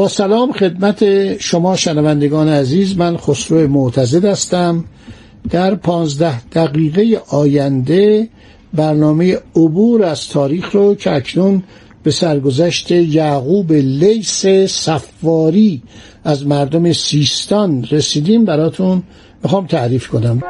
با سلام خدمت شما شنوندگان عزیز من خسرو معتزد هستم. در پانزده دقیقه آینده برنامه عبور از تاریخ رو که اکنون به سرگذشت یعقوب لیس صفواری از مردم سیستان رسیدیم براتون می‌خوام تعریف کنم.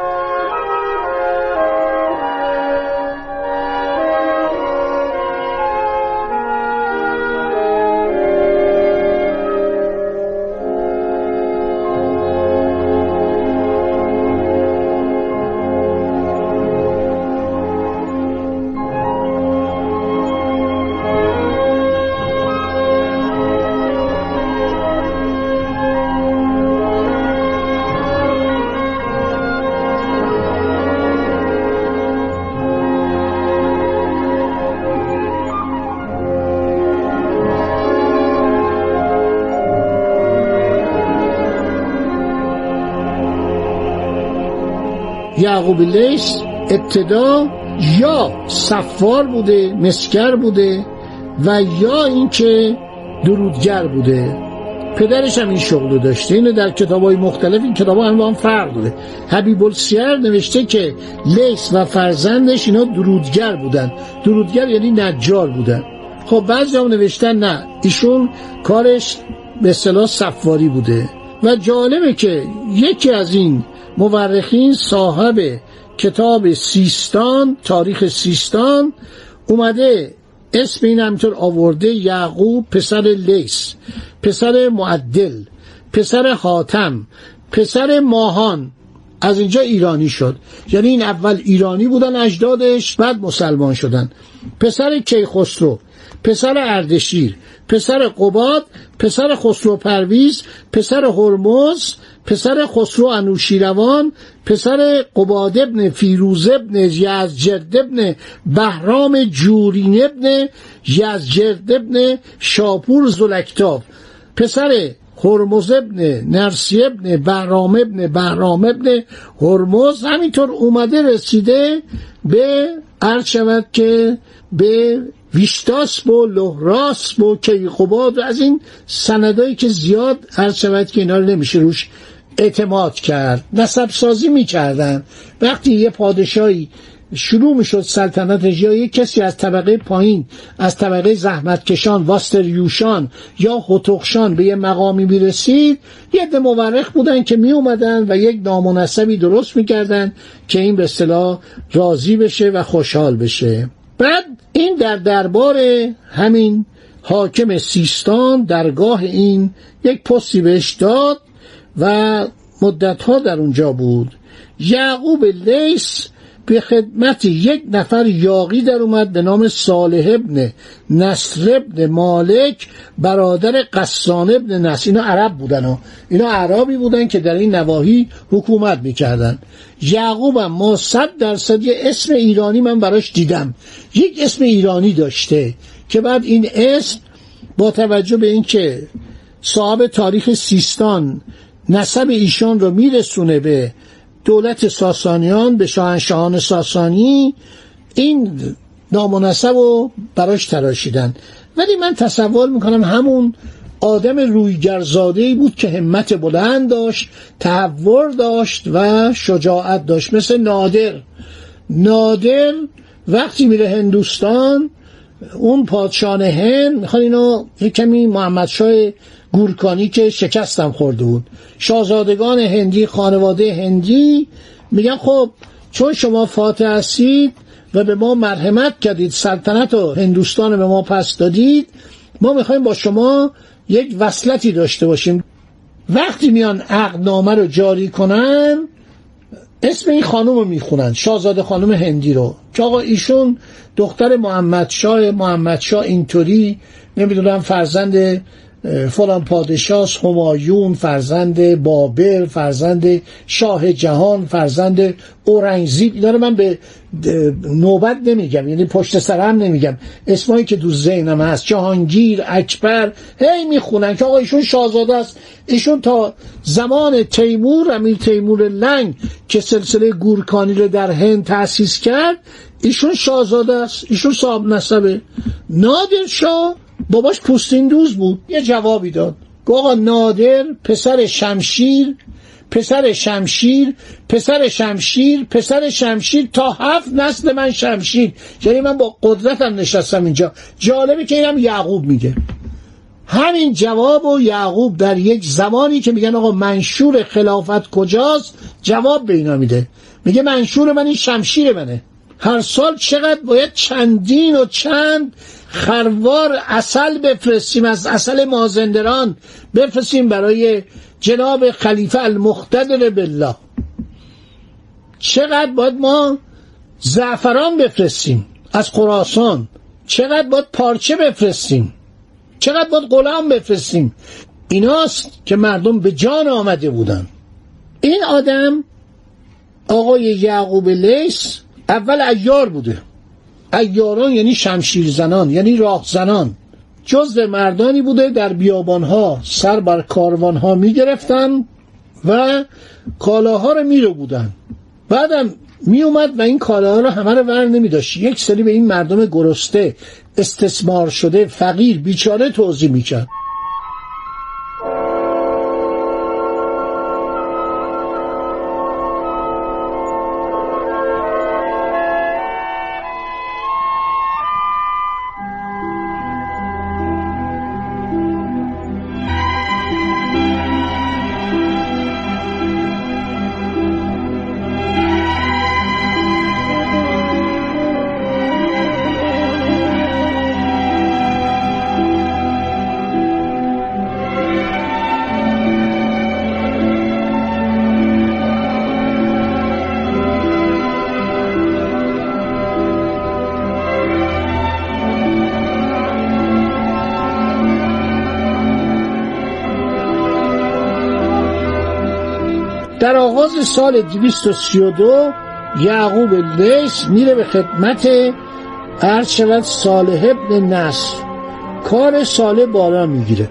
یعقوب لیس ابتدا یا سفار بوده مسکر بوده و یا اینکه درودگر بوده. پدرش هم این شغل داشته اینو در کتاب های مختلف این کتاب هم با هم فرق داره. حبیب السیر نوشته که لیس و فرزندش اینا درودگر بودن. درودگر یعنی نجار بودن. خب بعضی هم نوشتن نه ایشون کارش به اصطلاح سفاری بوده. و جالبه که یکی از این مورخین صاحب کتاب سیستان تاریخ سیستان اومده اسم این همینطور آورده یعقوب پسر لیس پسر معدل پسر حاتم پسر ماهان. از اینجا ایرانی شد. یعنی این اول ایرانی بودن اجدادش بعد مسلمان شدن. پسر کیخسرو. پسر اردشیر پسر قباد پسر خسرو پرویز پسر هرمز پسر خسرو انوشیروان پسر قباد ابن فیروز ابن یزجرد ابن بهرام جورین ابن یزجرد ابن شاپور زلکتاب پسر هرمز ابن نرسی ابن بهرام ابن بهرام ابن هرمز همینطور اومده رسیده به عرض شود که به ویشتاسب و لهراسب و کیقوباد و از این سندایی که زیاد عرض شود که اینا رو نمیشه روش اعتماد کرد. نسب سازی می‌کردن. وقتی یه پادشاهی شروع می‌شد سلطنتش یا یک کسی از طبقه پایین از طبقه زحمتکشان واستریوشان یا خطخشان به یه مقامی می‌رسید یه عده مورخ بودن که می اومدن و یک نامناسبی درست می‌کردن که این به اصطلاح راضی بشه و خوشحال بشه. بعد این در دربار همین حاکم سیستان درگاه این یک پستی بهش داد و مدتها در اونجا بود. یعقوب لیس به خدمت یک نفر یاقی در اومد به نام صالح ابن نصر ابن مالک برادر قسان ابن نصر. اینا عرب بودن و اینا عربی بودن که در این نواحی حکومت می‌کردن. یعقوبم ما صد درصد یه اسم ایرانی من براش دیدم. یک اسم ایرانی داشته که بعد این اسم با توجه به اینکه صاحب تاریخ سیستان نسب ایشان رو میرسونه به دولت ساسانیان به شاهنشاهان ساسانی این نامناسب رو براش تراشیدن. ولی من تصور می‌کنم همون آدم رویگرزاده ای بود که همت بلند داشت تحور داشت و شجاعت داشت. مثل نادر. نادر وقتی میره هندوستان اون پادشاه هند می‌خوان اینو یک کمی محمد شاه گورکانی که شکستم خورده بود. شاهزادگان هندی خانواده هندی میگن خب چون شما فاتح هستید و به ما مرحمت کردید سلطنت و هندوستان به ما پس دادید ما می‌خوایم با شما یک وصلتی داشته باشیم. وقتی میان عقدنامه رو جاری کنن اسم این خانم رو می‌خونن شاهزاده خانم هندی رو. که آقا ایشون دختر محمد شاه محمد شاه اینطوری نمی‌دونم فرزند فلان پادشاه همایون فرزند بابل فرزند شاه جهان فرزند اورنگزیب. اینا رو من به نوبت نمیگم یعنی پشت سرم نمیگم. اسمایی که دو ذهنم هست جهانگیر اکبر هی می‌خونن که آقا ایشون شاهزاده است. ایشون تا زمان تیمور امیر تیمور لنگ که سلسله گورکانی رو در هند تأسیس کرد ایشون شاهزاده است. ایشون صاحب نسبه نادر شاه. باباش پوستین دوز بود. یه جوابی داد. آقا نادر پسر شمشیر پسر شمشیر پسر شمشیر پسر شمشیر تا هفت نسل من شمشیر. یعنی من با قدرتم نشستم اینجا. جالبه که اینم یعقوب میگه. همین جواب و یعقوب در یک زمانی که میگن آقا منشور خلافت کجاست؟ جواب به اینا میده. میگه منشور من این شمشیر منه. هر سال چقدر باید چندین و چند خروار اصل بفرستیم از اصل مازندران بفرستیم برای جناب خلیفه المختدر بالله. چقدر باید ما زعفران بفرستیم از خراسان چقدر باید پارچه بفرستیم چقدر باید غلام بفرستیم. ایناست که مردم به جان آمده بودن. این آدم آقای یعقوب لیس اول ایار بوده. ایاران یعنی شمشیر زنان یعنی راه زنان جز مردانی بوده در بیابانها سر بر کاروانها می گرفتن و کالاها رو می رو بودن. بعدم می اومد و این کالاها رو همه رو ور نمی داشت یک سری به این مردم گرسته استثمار شده فقیر بیچاره توضیح می کرد در آغاز سال 232 یعقوب لیس میره به خدمت عرض صالح ابن نصر. کار صالح بالا می‌گیره.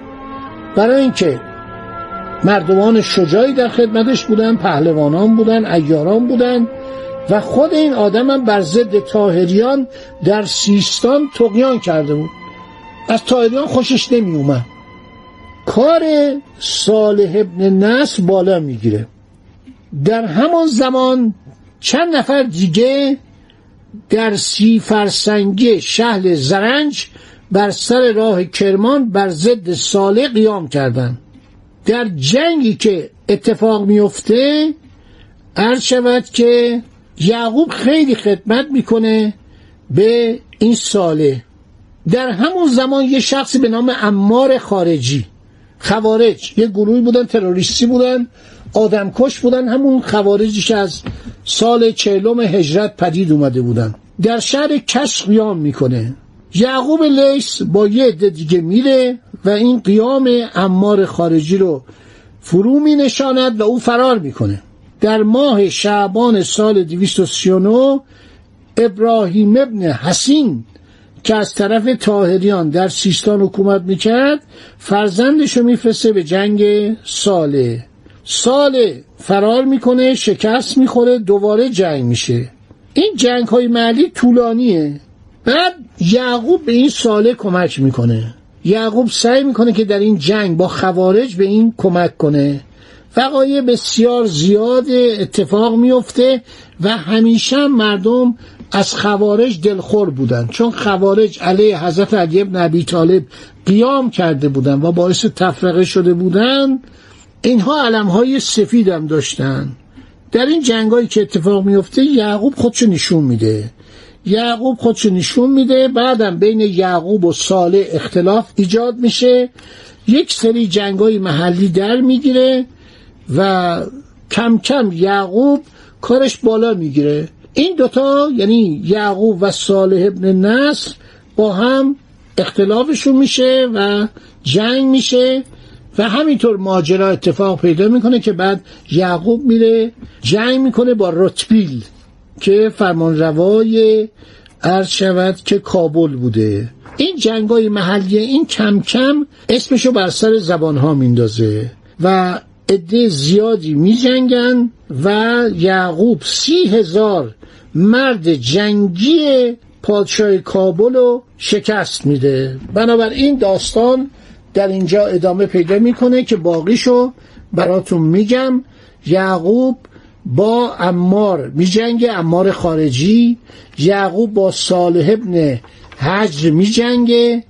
برای اینکه مردمان شجاعی در خدمتش بودن پهلوانان بودن ایاران بودن و خود این آدم هم بر ضد تاهریان در سیستان تقیان کرده بود. از تاهریان خوشش نمی اومد کار صالح ابن نصر بالا می‌گیره. در همان زمان چند نفر دیگه در سی فرسنگی شهر زرنج بر سر راه کرمان بر ضد صالح قیام کردند. در جنگی که اتفاق میفته عرض شود که یعقوب خیلی خدمت می‌کنه به این ساله در همون زمان یه شخصی به نام امار خارجی خوارج یه گروهی بودن تروریستی بودن. آدمکش بودن همون خوارجی از سال چهلم هجرت پدید اومده بودن. در شهر کش قیام می‌کنه. یعقوب لیس با یه عده دیگه میره و این قیام امار خارجی رو فرو می نشاند و او فرار می‌کنه. در ماه شعبان سال 239 ابراهیم ابن حسین که از طرف تاهریان در سیستان حکومت می‌کرد فرزندش رو میفرسته به جنگ ساله سال فرار می‌کنه شکست می‌خوره دوباره جنگ میشه. این جنگ های محلی طولانیه. بعد یعقوب به این ساله کمک می‌کنه. یعقوب سعی می‌کنه که در این جنگ با خوارج به این کمک کنه. وقایع بسیار زیاد اتفاق میفته و همیشه مردم از خوارج دلخور بودن. چون خوارج علیه حضرت علی ابن ابی طالب قیام کرده بودن و باعث تفرقه شده بودن اینها علم های سفید هم داشتن. در این جنگایی که اتفاق میفته یعقوب خودشو نشون میده. یعقوب خودشو نشون میده بعدم بین یعقوب و صالح اختلاف ایجاد میشه. یک سری جنگای محلی در می‌گیره و کم کم یعقوب کارش بالا می‌گیره. این دوتا یعنی یعقوب و صالح ابن نصر با هم اختلافشون میشه و جنگ میشه. و همینطور ماجرا اتفاق پیدا می‌کنه که بعد یعقوب میره جنگ می‌کنه با رتبیل که فرمانروای عرض شود که کابل بوده. این جنگ های محلی این کم کم اسمشو بر سر زبان ها میندازه و عده زیادی می جنگن و یعقوب سی هزار مرد جنگی پادشاه کابل رو شکست میده. بنابراین داستان در اینجا ادامه پیدا می‌کنه که باقیشو براتون میگم. یعقوب با امار میجنگه امار خارجی. یعقوب با صالح ابن حجر میجنگه.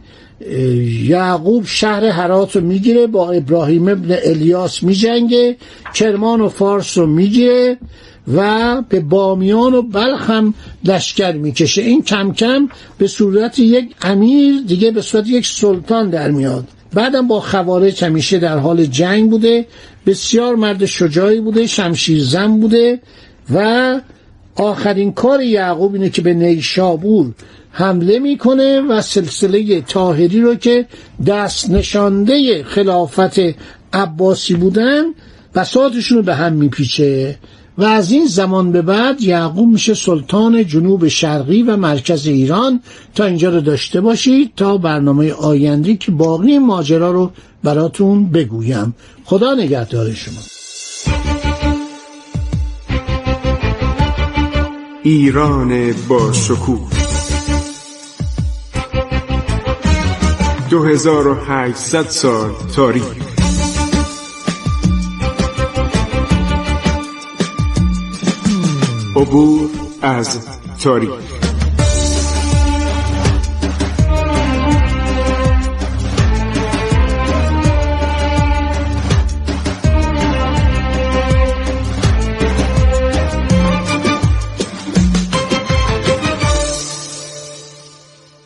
یعقوب شهر حرات رو می‌گیره با ابراهیم ابن الیاس میجنگه. کرمان و فارس رو می‌گیره و به بامیان و بلخ هم لشکر می‌کشه. این کم کم به صورت یک امیر دیگه به صورت یک سلطان در میاد. بعدم با خوارج همیشه در حال جنگ بوده بسیار مرد شجاعی بوده شمشیر زن بوده و آخرین کار یعقوب اینه که به نیشابور حمله می‌کنه و سلسله تاهری رو که دست نشانده خلافت عباسی بودن بساطشون رو به هم میپیچه. و از این زمان به بعد یعقوب میشه سلطان جنوب شرقی و مرکز ایران. تا اینجا رو داشته باشید تا برنامه آیندی که باقی ماجرا رو براتون بگویم. خدا نگهدار شما. ایران با شکوه. 2800 سال تاریخ. عبور از تاریخ.